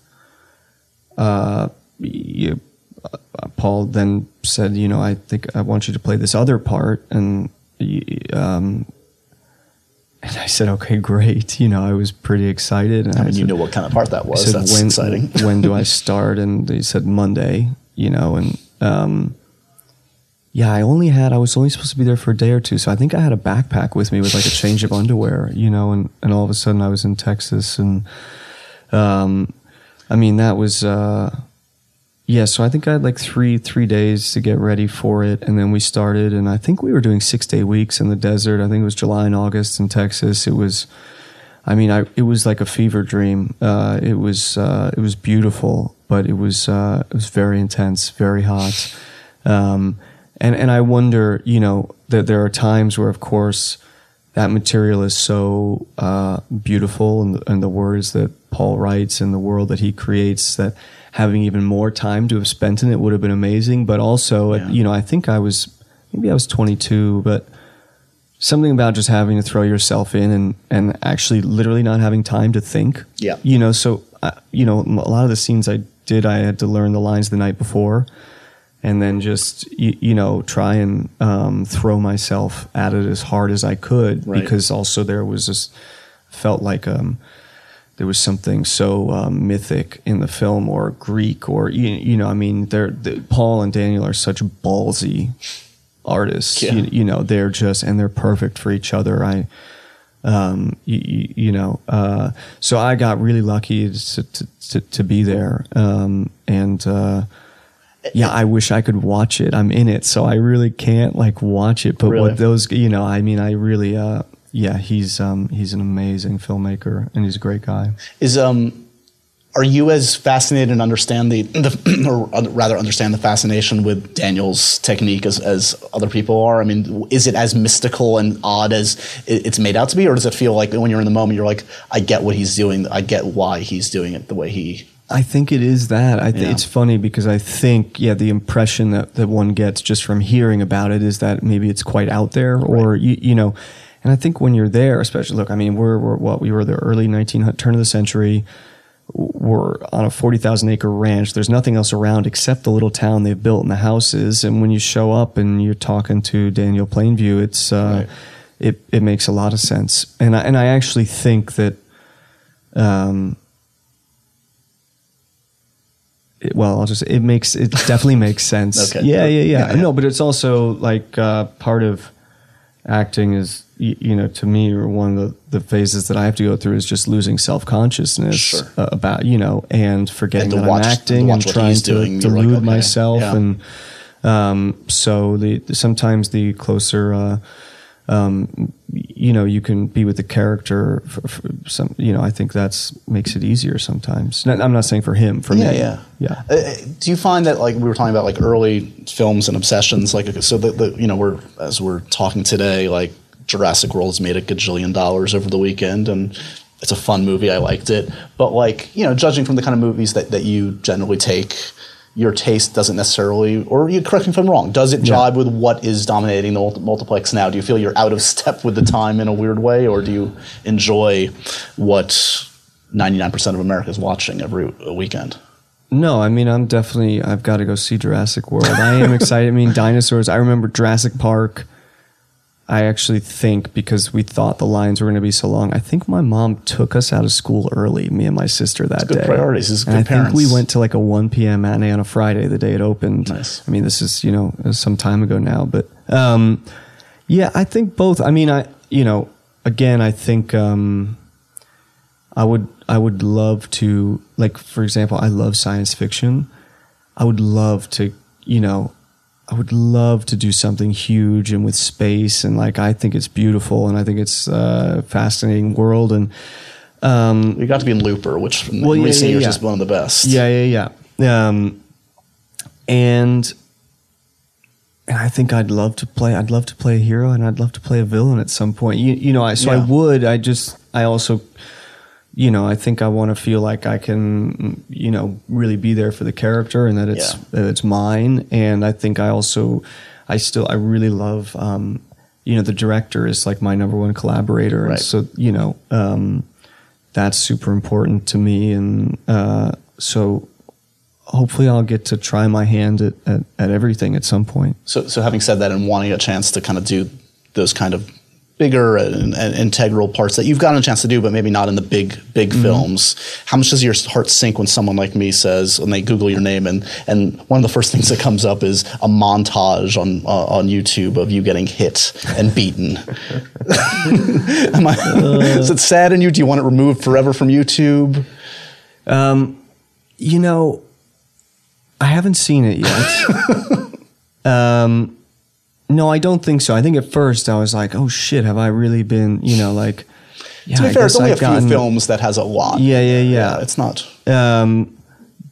uh, you, uh, Paul then said, you know, I think I want you to play this other part, and um, and I said, okay, great. You know, I was pretty excited. And I mean, said, you know what kind of part that was. said, That's when, exciting. when do I start? And they said Monday. You know, and um, yeah, I only had I was only supposed to be there for a day or two, so I think I had a backpack with me with like a change of underwear. You know, and and all of a sudden I was in Texas, and um, I mean that was. Uh, yeah, so I think I had like three three days to get ready for it, and then we started, and I think we were doing six day weeks in the desert. I think it was July and August in Texas. It was, I mean, I it was like a fever dream. Uh, it was uh, it was beautiful, but it was uh, it was very intense, very hot, um, and and I wonder, you know, that there are times where, of course, that material is so uh, beautiful, and and the words that Paul writes and the world that he creates that having even more time to have spent in it would have been amazing. But also, Yeah. you know, I think I was maybe I was 22, but something about just having to throw yourself in and and actually literally not having time to think. Yeah. you know, so uh, you know, a lot of the scenes I did, I had to learn the lines the night before. and then just you, you know try and um, throw myself at it as hard as I could Right. because also there was this felt like um, there was something so um, mythic in the film or Greek or you, you know I mean they're the, Paul and Daniel are such ballsy artists Yeah. you, you know they're just and they're perfect for each other I um, you, you, you know, uh, so I got really lucky to, to, to, to be there. Um, and, uh, yeah, I wish I could watch it. I'm in it, so I really can't like watch it. But Really? what those, you know, I mean, I really, uh, yeah, he's, um, he's an amazing filmmaker and he's a great guy. Is um, are you as fascinated and understand the, the or rather understand the fascination with Daniel's technique as, as other people are? I mean, is it as mystical and odd as it's made out to be, or does it feel like when you're in the moment, you're like, I get what he's doing, I get why he's doing it the way he. I think it is that. I th- Yeah. It's funny because I think, yeah, the impression that, that one gets just from hearing about it is that maybe it's quite out there, or you, you know. And I think when you're there, especially, look, I mean, we're, we're what we were the early 1900 turn of the century. We're on a 40,000 acre ranch. There's nothing else around except the little town they've built and the houses. And when you show up and you're talking to Daniel Plainview, it's uh, Right. it it makes a lot of sense. And I, and I actually think that um, it, well, I'll just it makes it definitely makes sense. Okay. Yeah, yeah, yeah, Yeah, yeah. No, but it's also like uh, part of acting is you know to me or one of the, the phases that I have to go through is just losing self consciousness Sure. uh, about you know and forgetting And that watch- I'm acting and trying to doing, you're like, delude okay, myself yeah. and um, so the sometimes the closer. Uh, um, you know, you can be with the character for, for some. You know, I think that's makes it easier sometimes. I'm not saying for him, for Yeah, me. yeah, yeah. Uh, do you find that like we were talking about like early films and obsessions, like so that the, you know we're as we're talking today, like Jurassic World has made a gajillion dollars over the weekend, and it's a fun movie. I liked it, but like you know, judging from the kind of movies that that you generally take. Your taste doesn't necessarily, or you correct me if I'm wrong. Does it jibe with what is dominating the multi- multiplex now? Do you feel you're out of step with the time in a weird way, or do you enjoy what 99% of America is watching every weekend? No, I mean I'm definitely I've got to go see Jurassic World. I am excited. I mean dinosaurs. I remember Jurassic Park. I actually think because we thought the lines were going to be so long, I think my mom took us out of school early, me and my sister that good day. priorities. This is and good I think we went to like a 1 p.m. matinee on a Friday the day it opened. Nice. I mean, this is you know some time ago now, but um, yeah, I think both. I mean, I you know again, I think um, I would I would love to like for example, I love science fiction. I would love to, you know, I would love to do something huge and with space and like I think it's beautiful and I think it's a fascinating world and um You got to be in Looper, which in Well, yeah, recent yeah, years yeah. is one of the best. yeah, yeah, yeah. Um, and and I think I'd love to play. I'd love to play a hero, and I'd love to play a villain at some point. You, you know, I so I would. I just, I also, you know, I think I want to feel like I can, you know, really be there for the character, and that it's Yeah. that it's mine. And I think I also, I still, I really love. Um, you know, the director is like my number one collaborator, Right. and so you know, um, that's super important to me and uh, so hopefully i'll get to try my hand at, at, at everything at some point So, so having said that, and wanting a chance to kind of do those kind of bigger and, and integral parts that you've gotten a chance to do, but maybe not in the big, big Mm-hmm. films. How much does your heart sink when someone like me says, when they Google your name, and and one of the first things that comes up is a montage on uh, on YouTube of you getting hit and beaten. Am I, is it sad in you? Do you want it removed forever from YouTube? Um, you know i haven't seen it yet um, no i don't think so i think at first i was like oh shit have i really been you know like yeah, To be I fair, it's only I've a few gotten- films that has a lot. yeah yeah yeah, it's not. Um,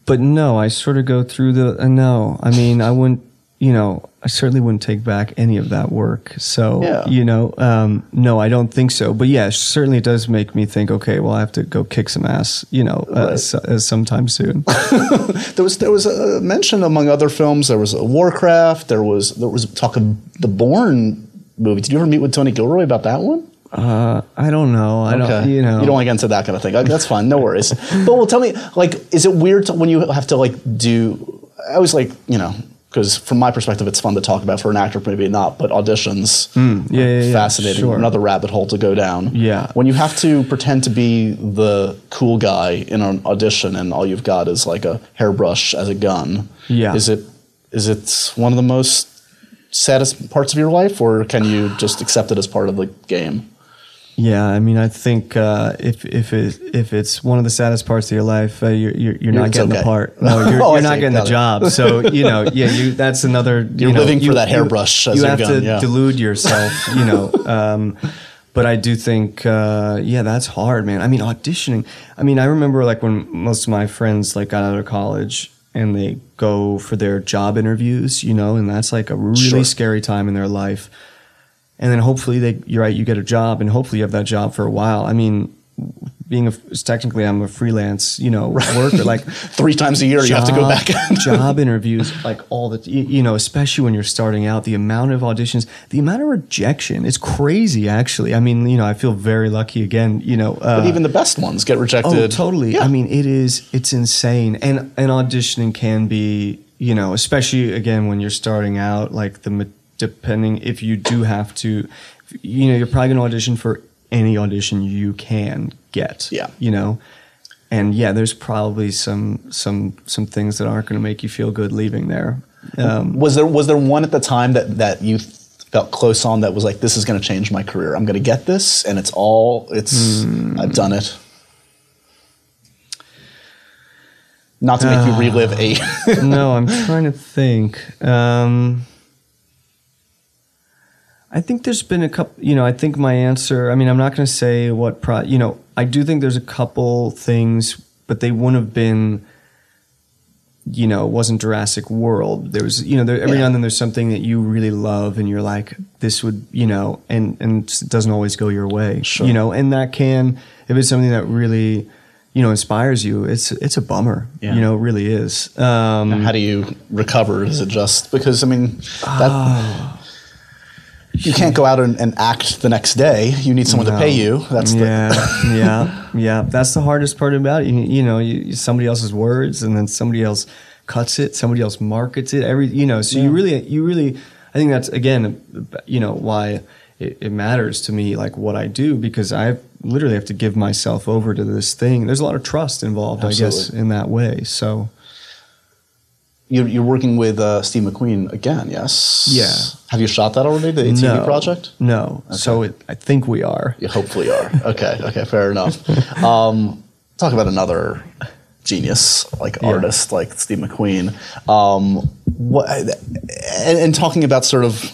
but no, I sort of go through the. Uh, no, I mean, I wouldn't. You know, I certainly wouldn't take back any of that work. So, Yeah. you know, um, no, I don't think so. But yeah, certainly it does make me think. Okay, well, I have to go kick some ass. You know, uh, Right. so, uh, sometime soon. There was there was a mention among other films. There was a Warcraft. There was there was talk of the Bourne movie. Did you ever meet with Tony Gilroy about that one? uh, I don't know. I don't. You know, you don't want to get into that kind of thing. Okay, That's fine. No worries. but well, tell me, like, is it weird to, when you have to like do? I was like, you know, because from my perspective, it's fun to talk about for an actor, maybe not, but auditions, Mm, yeah, yeah, yeah, fascinating. sure. Another rabbit hole to go down. Yeah. When you have to pretend to be the cool guy in an audition, and all you've got is like a hairbrush as a gun. Yeah. Is it is it one of the most saddest parts of your life, or can you just accept it as part of the game? Yeah, I mean, I think uh, if if it, if it's one of the saddest parts of your life, uh, you're you're, you're not It's getting okay. the part. No, you're, Oh, you're not getting the it. job. So you know, yeah, you that's another. You You're know, living for you- that you- hairbrush as You have gun, to yeah. delude yourself, you know. Um, but I do think, uh, yeah, that's hard, man. I mean, auditioning. I mean, I remember like when most of my friends like got out of college and they go for their job interviews, you know, and that's like a really Sure. scary time in their life and then hopefully they you're right you get a job and hopefully you have that job for a while i mean being a technically i'm a freelance you know worker like Three times a year, you have to go job- back. job interviews like all the you, you know especially when you're starting out the amount of auditions the amount of rejection is crazy actually i mean you know i feel very lucky again you know uh, but even the best ones get rejected. Oh, totally. Yeah. I mean, it is. It's insane, and and auditioning can be, you know, especially again when you're starting out. Like the depending if you do have to, you know, you're probably going to audition for any audition you can get. Yeah. You know, and yeah, there's probably some some some things that aren't going to make you feel good leaving there. Um, was there was there one at the time that that you felt close on that was like this is going to change my career i'm going to get this and it's all it's Hmm. i've done it not to make you relive a no, I'm trying to think. Um, I think there's been a couple. You know, I think my answer. I mean, I'm not going to say what. Pro, you know, I do think there's a couple things, but they wouldn't have been. You know, it wasn't Jurassic World. There was, you know, there, every Yeah. now and then there's something that you really love, and you're like, this would, you know, and and it doesn't always go your way. Sure. You know, and that can, if it's something that really, you know, inspires you, it's it's a bummer. Yeah. You know, it really is. Um, how do you recover is it just because i mean that Ah. You can't go out and, and act the next day you need someone to pay you that's the yeah, yeah, yeah. That's the hardest part about it. You, you know, you, somebody else's words, and then somebody else cuts it. Somebody else markets it. Every you know. So you really, you really. I think that's again, you know, why it, it matters to me, like what I do, because I literally have to give myself over to this thing. There's a lot of trust involved, I guess, in that way. So you're, you're working with uh, steve mcqueen again yes Yeah. have you shot that already the tv no, project No. So it, I think we are. You hopefully are. Okay, okay, fair enough. Um, talk about another genius, like Yeah. artist, like Steve McQueen. Um, what, and, and talking about sort of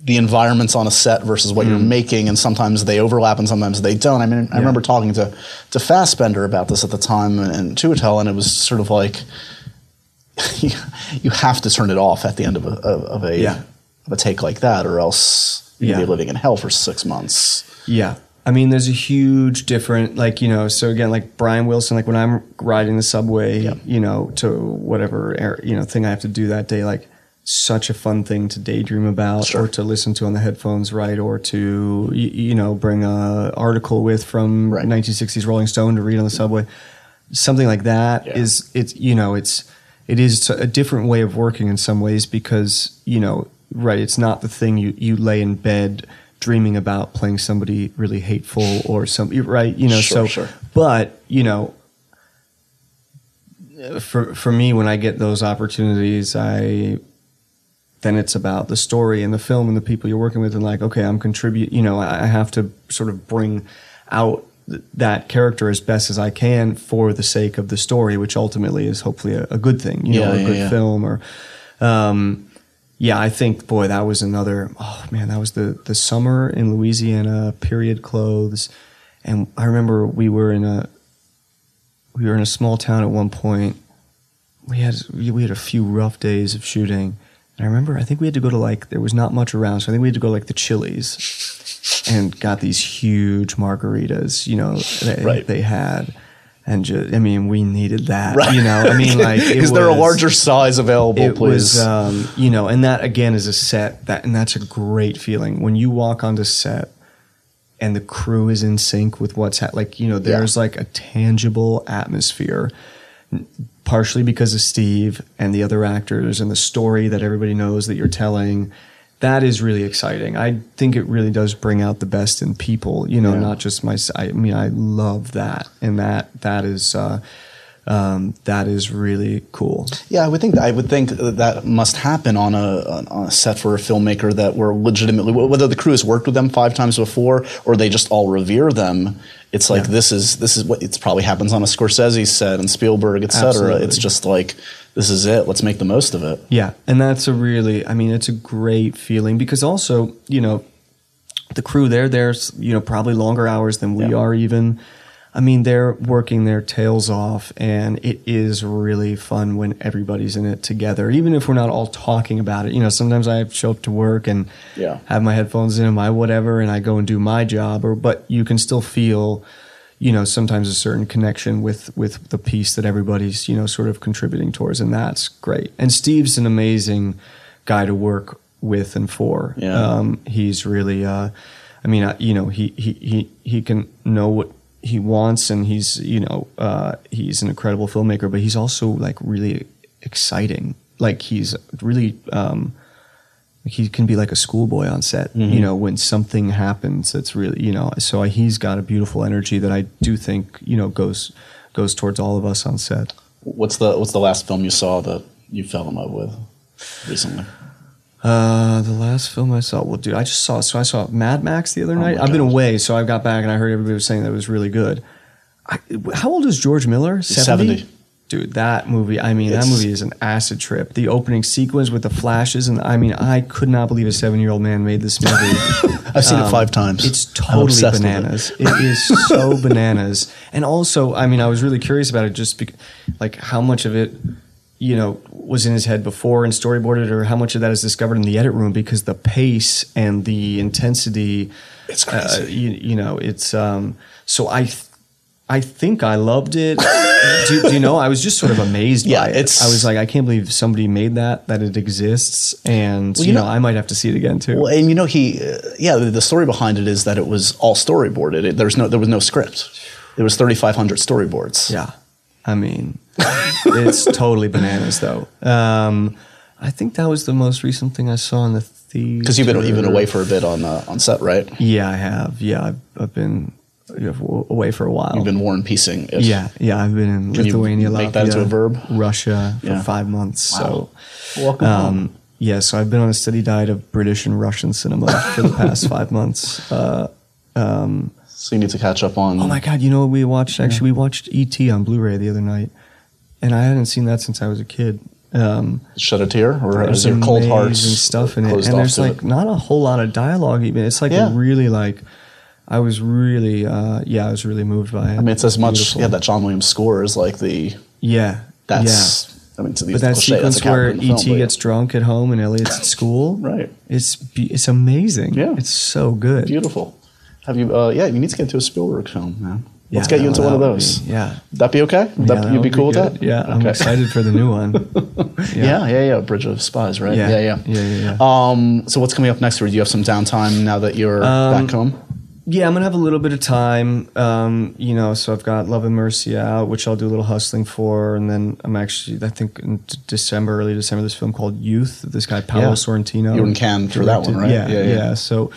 the environments on a set versus what Mm. you're making, and sometimes they overlap and sometimes they don't. I mean, I remember talking to to Fassbender about this at the time and, and Chiwetel, and it was sort of like you, have to turn it off at the end of a of, a Yeah. of a take like that, or else you'll Yeah. be living in hell for six months. Yeah. I mean, there's a huge different, like, you know, so again, like Brian Wilson, like when I'm riding the subway, Yeah. you know, to whatever, you know, thing I have to do that day, like, such a fun thing to daydream about Sure. or to listen to on the headphones, right? Or to, you, you know, bring a article with from Right. 1960s Rolling Stone to read on the subway. Something like that Yeah. is it's, you know, it's, it is a different way of working in some ways because, you know, right, it's not the thing you, you lay in bed dreaming about playing somebody really hateful or some right you know Sure, so sure. but you know for for me when i get those opportunities i then it's about the story and the film and the people you're working with and like okay i'm contribute you know I have to sort of bring out th- that character as best as i can for the sake of the story which ultimately is hopefully a, a good thing you Yeah, know a yeah, good yeah. film or um yeah i think boy that was another oh man that was the the summer in louisiana period clothes. And i remember we were in a we were in a small town at one point. We had we had a few rough days of shooting. And i remember i think we had to go to like there was not much around so i think we had to go to like the chili's and got these huge margaritas you know they, Right. they had and just i mean we needed that Right. you know i mean like is there a larger size available, it please? was um, you know and that again is a set that and that's a great feeling when you walk onto set and the crew is in sync with what's ha- like you know there's like a tangible atmosphere partially because of Steve and the other actors and the story that everybody knows that you're telling. That is really exciting. I think it really does bring out the best in people. You know, Yeah. not just my. I mean, I love that, and that that is. Uh, um, that is really cool. Yeah, I would think I would think that must happen on a on a set for a filmmaker that were legitimately whether the crew has worked with them five times before or they just all revere them. It's like Yeah. this is this is what it probably happens on a Scorsese set and Spielberg, etc. It's just like this is it. Let's make the most of it. Yeah, and that's a really, I mean, it's a great feeling because also, you know, the crew there, there's you know probably longer hours than we Yeah. are even. I mean, they're working their tails off, and it is really fun when everybody's in it together. Even if we're not all talking about it, you know, sometimes I show up to work and Yeah. have my headphones in and my whatever, and I go and do my job. Or, but you can still feel, you know, sometimes a certain connection with with the piece that everybody's you know sort of contributing towards, and that's great. And Steve's an amazing guy to work with and for. Yeah. Um, he's really, uh, I mean, I, you know, he he he he can know what he wants, and he's you know uh, he's an incredible filmmaker, but he's also like really exciting. Like he's really. Um, like he can be like a schoolboy on set, Mm-hmm. you know, when something happens that's really, you know, so he's got a beautiful energy that I do think, you know, goes goes towards all of us on set. What's the what's the last film you saw that you fell in love with recently? Uh, the last film I saw, well, dude, I just saw, so I saw Mad Max the other night. Oh my I've been away, so I got back and I heard everybody was saying that it was really good. I, how old is George Miller? 70? 70. Dude, that movie, I mean, It's- that movie is an acid trip. The opening sequence with the flashes, and I mean, I could not believe a seven year old man made this movie. I've seen it Um, five times. It's totally with it. bananas. it is so bananas. And also, I mean, I was really curious about it just because, like, how much of it, you know, was in his head before and storyboarded, or how much of that is discovered in the edit room because the pace and the intensity. It's Uh, crazy. you, you know, it's um. So I, th- I think I loved it. do, do you know? I was just sort of amazed Yeah, by it. it's- I was like, I can't believe somebody made that. That it exists, and Well, you, you know, know- I might have to see it again too. Well, and you know he, uh, yeah, the, the story behind it is that it was all storyboarded. It, there's no, there was no script. There was 3,500 storyboards. Yeah. I mean, it's totally bananas, though. Um, I think that was the most recent thing I saw in the theater. Because you've been you've been away for a bit on uh, on set, right? Yeah, I have. Yeah, I've, I've been you know, away for a while. You've been war and piecing. it. yeah, yeah. I've been in Can you Lithuania, make that into Latvia, a verb? Russia for Yeah. five months. Wow. So, Welcome home. um, yeah. So I've been on a steady diet of British and Russian cinema for the past five months. Uh, So you need to catch up on. Oh my god! You know what we watched? Actually, we watched E.T. on Blu-ray the other night, and I hadn't seen that since I was a kid. Um, Shed a tear, or is your cold amazing heart stuff in it, and there's like it? not a whole lot of dialogue. Even it's like Yeah. really like I was really uh, yeah I was really moved by it. I mean, it's as much Beautiful. yeah that John Williams score is like the yeah that's. I mean, yeah. But that cliche, sequence where E.T. film, gets drunk at home and Elliot's at school, right, It's it's amazing. Yeah. it's so good. beautiful. Have you? Uh, yeah, you need to get into a Spielberg film, man. Yeah, Let's get you into one of those. be- yeah. Would that be okay? Would Yeah, that, that you'd be cool with that? Yeah, I'm excited for the new one. Yeah, yeah, yeah. Bridge of Spies, right? Yeah. Yeah, yeah, Yeah, yeah, yeah. Um, so what's coming up next for you? Do you have some downtime now that you're Um, back home? Yeah, I'm gonna have a little bit of time. Um, you know, so I've got Love and Mercy out, which I'll do a little hustling for, and then I'm actually, I think in December, early December, this film called Youth. This guy Paolo Yeah. Sorrentino. You were in Cannes for that one, right? Yeah, Yeah, yeah. yeah. So,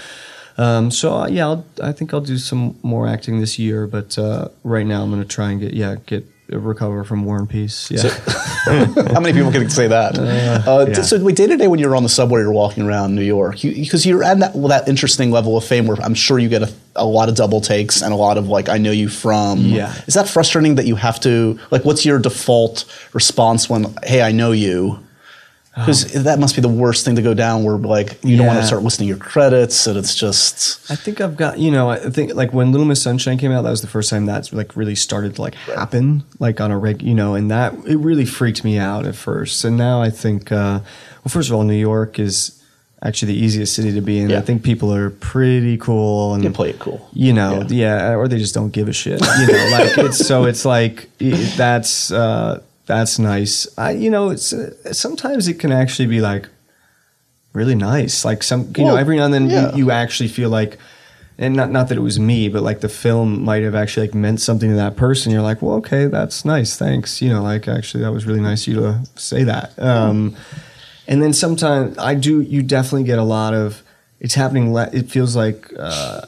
um, so uh, yeah, I'll, I think I'll do some more acting this year, but uh, right now I'm gonna try and get yeah get recover from War and Peace. Yeah. How many people can say that? Uh, yeah. So, day to day when you're on the subway or walking around New York, because you, are at that, well, that interesting level of fame where I'm sure you get a, a lot of double takes and a lot of like, I know you from. Yeah. Is that frustrating that you have to, like, what's your default response when, hey, I know you? Because that must be the worst thing to go down where, like, you don't want to Yeah. start listing your credits and it's just. I think I've got you know I think like when Little Miss Sunshine came out that was the first time that's like really started to like happen like on a reg you know and that it really freaked me out at first and now I think uh, well first of all New York is actually the easiest city to be in Yeah. I think people are pretty cool and You play it cool. you know Yeah. yeah. or they just don't give a shit you know like it's so it's like it, that's uh, that's nice I you know it's uh, sometimes it can actually be like really nice like some you know every now and then yeah. you, you actually feel like and not not that it was me, but like the film might have actually like meant something to that person. You're like, well, okay, that's nice, thanks. You know, like actually that was really nice of you to say that. Um, and then sometimes I do. You definitely get a lot of. It's happening. Le- it feels like. Uh,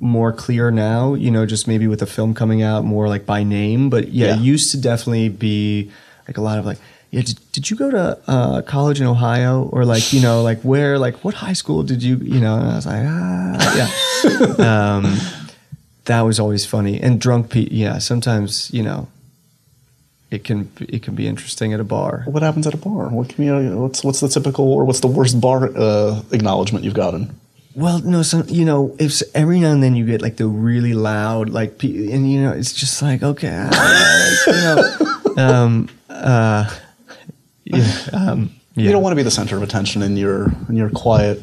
more clear now, you know, just maybe with the film coming out more like by name. But yeah, Yeah. it used to definitely be like a lot of like, yeah, did, did you go to uh, college in Ohio or like, you know, like where, like what high school did you, you know? And I was like, ah, yeah. um, that was always funny. And drunk people, yeah, sometimes, you know, it can it can be interesting at a bar. What happens at a bar? What can you, what's what's the typical or what's the worst bar uh, acknowledgement you've gotten? Well, no, some you know, if every now and then you get like the really loud, like, and you know, it's just like okay, you know, um, uh, yeah, um, yeah, You don't want to be the center of attention in your in your quiet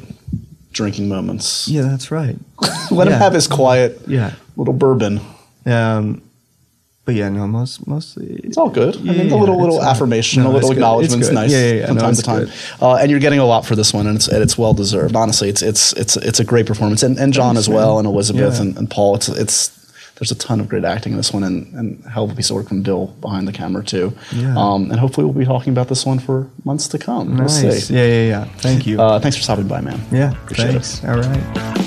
drinking moments. yeah, that's right. Let him have his quiet Yeah, little bourbon. um, but yeah, no, most mostly It's all good. I mean, a little little it's all right. affirmation, No, a little acknowledgement's It's nice Yeah, yeah, yeah. from No, time to time. Uh, and you're getting a lot for this one, and it's and it's well deserved. Honestly, it's it's it's it's a great performance, and, and John Thanks, as well, man. and Elizabeth Yeah. and, and Paul. It's it's there's a ton of great acting in this one, and and hell of a piece of work from Bill behind the camera too. Yeah. Um, and hopefully we'll be talking about this one for months to come. We'll nice. see. Yeah, yeah, yeah. Thank you. Uh, thanks for stopping by, man. yeah, appreciate it. thanks. All right.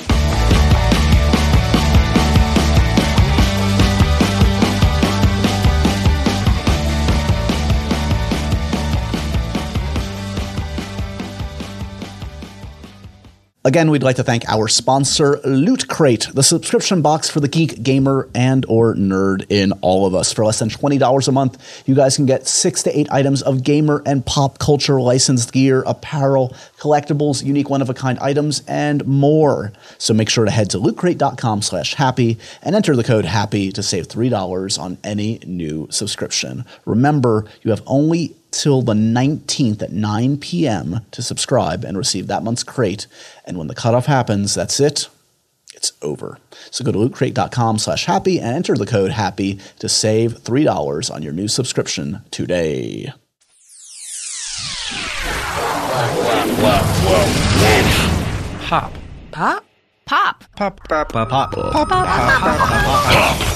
Again, we'd like to thank our sponsor, Loot Crate, the subscription box for the geek, gamer, and or nerd in all of us. For less than $20 a month, you guys can get six to eight items of gamer and pop culture licensed gear, apparel, collectibles, unique one-of-a-kind items, and more. So make sure to head to lootcrate.com slash happy and enter the code happy to save $3 on any new subscription. Remember, you have only till the 19th at 9 p.m. to subscribe and receive that month's crate. And when the cutoff happens, that's it. It's over. So go to lootcrate.com slash happy and enter the code happy to save $3 on your new subscription today. Pop. Pop? Pop. Pop. Pop. Pop. Pop. Pop.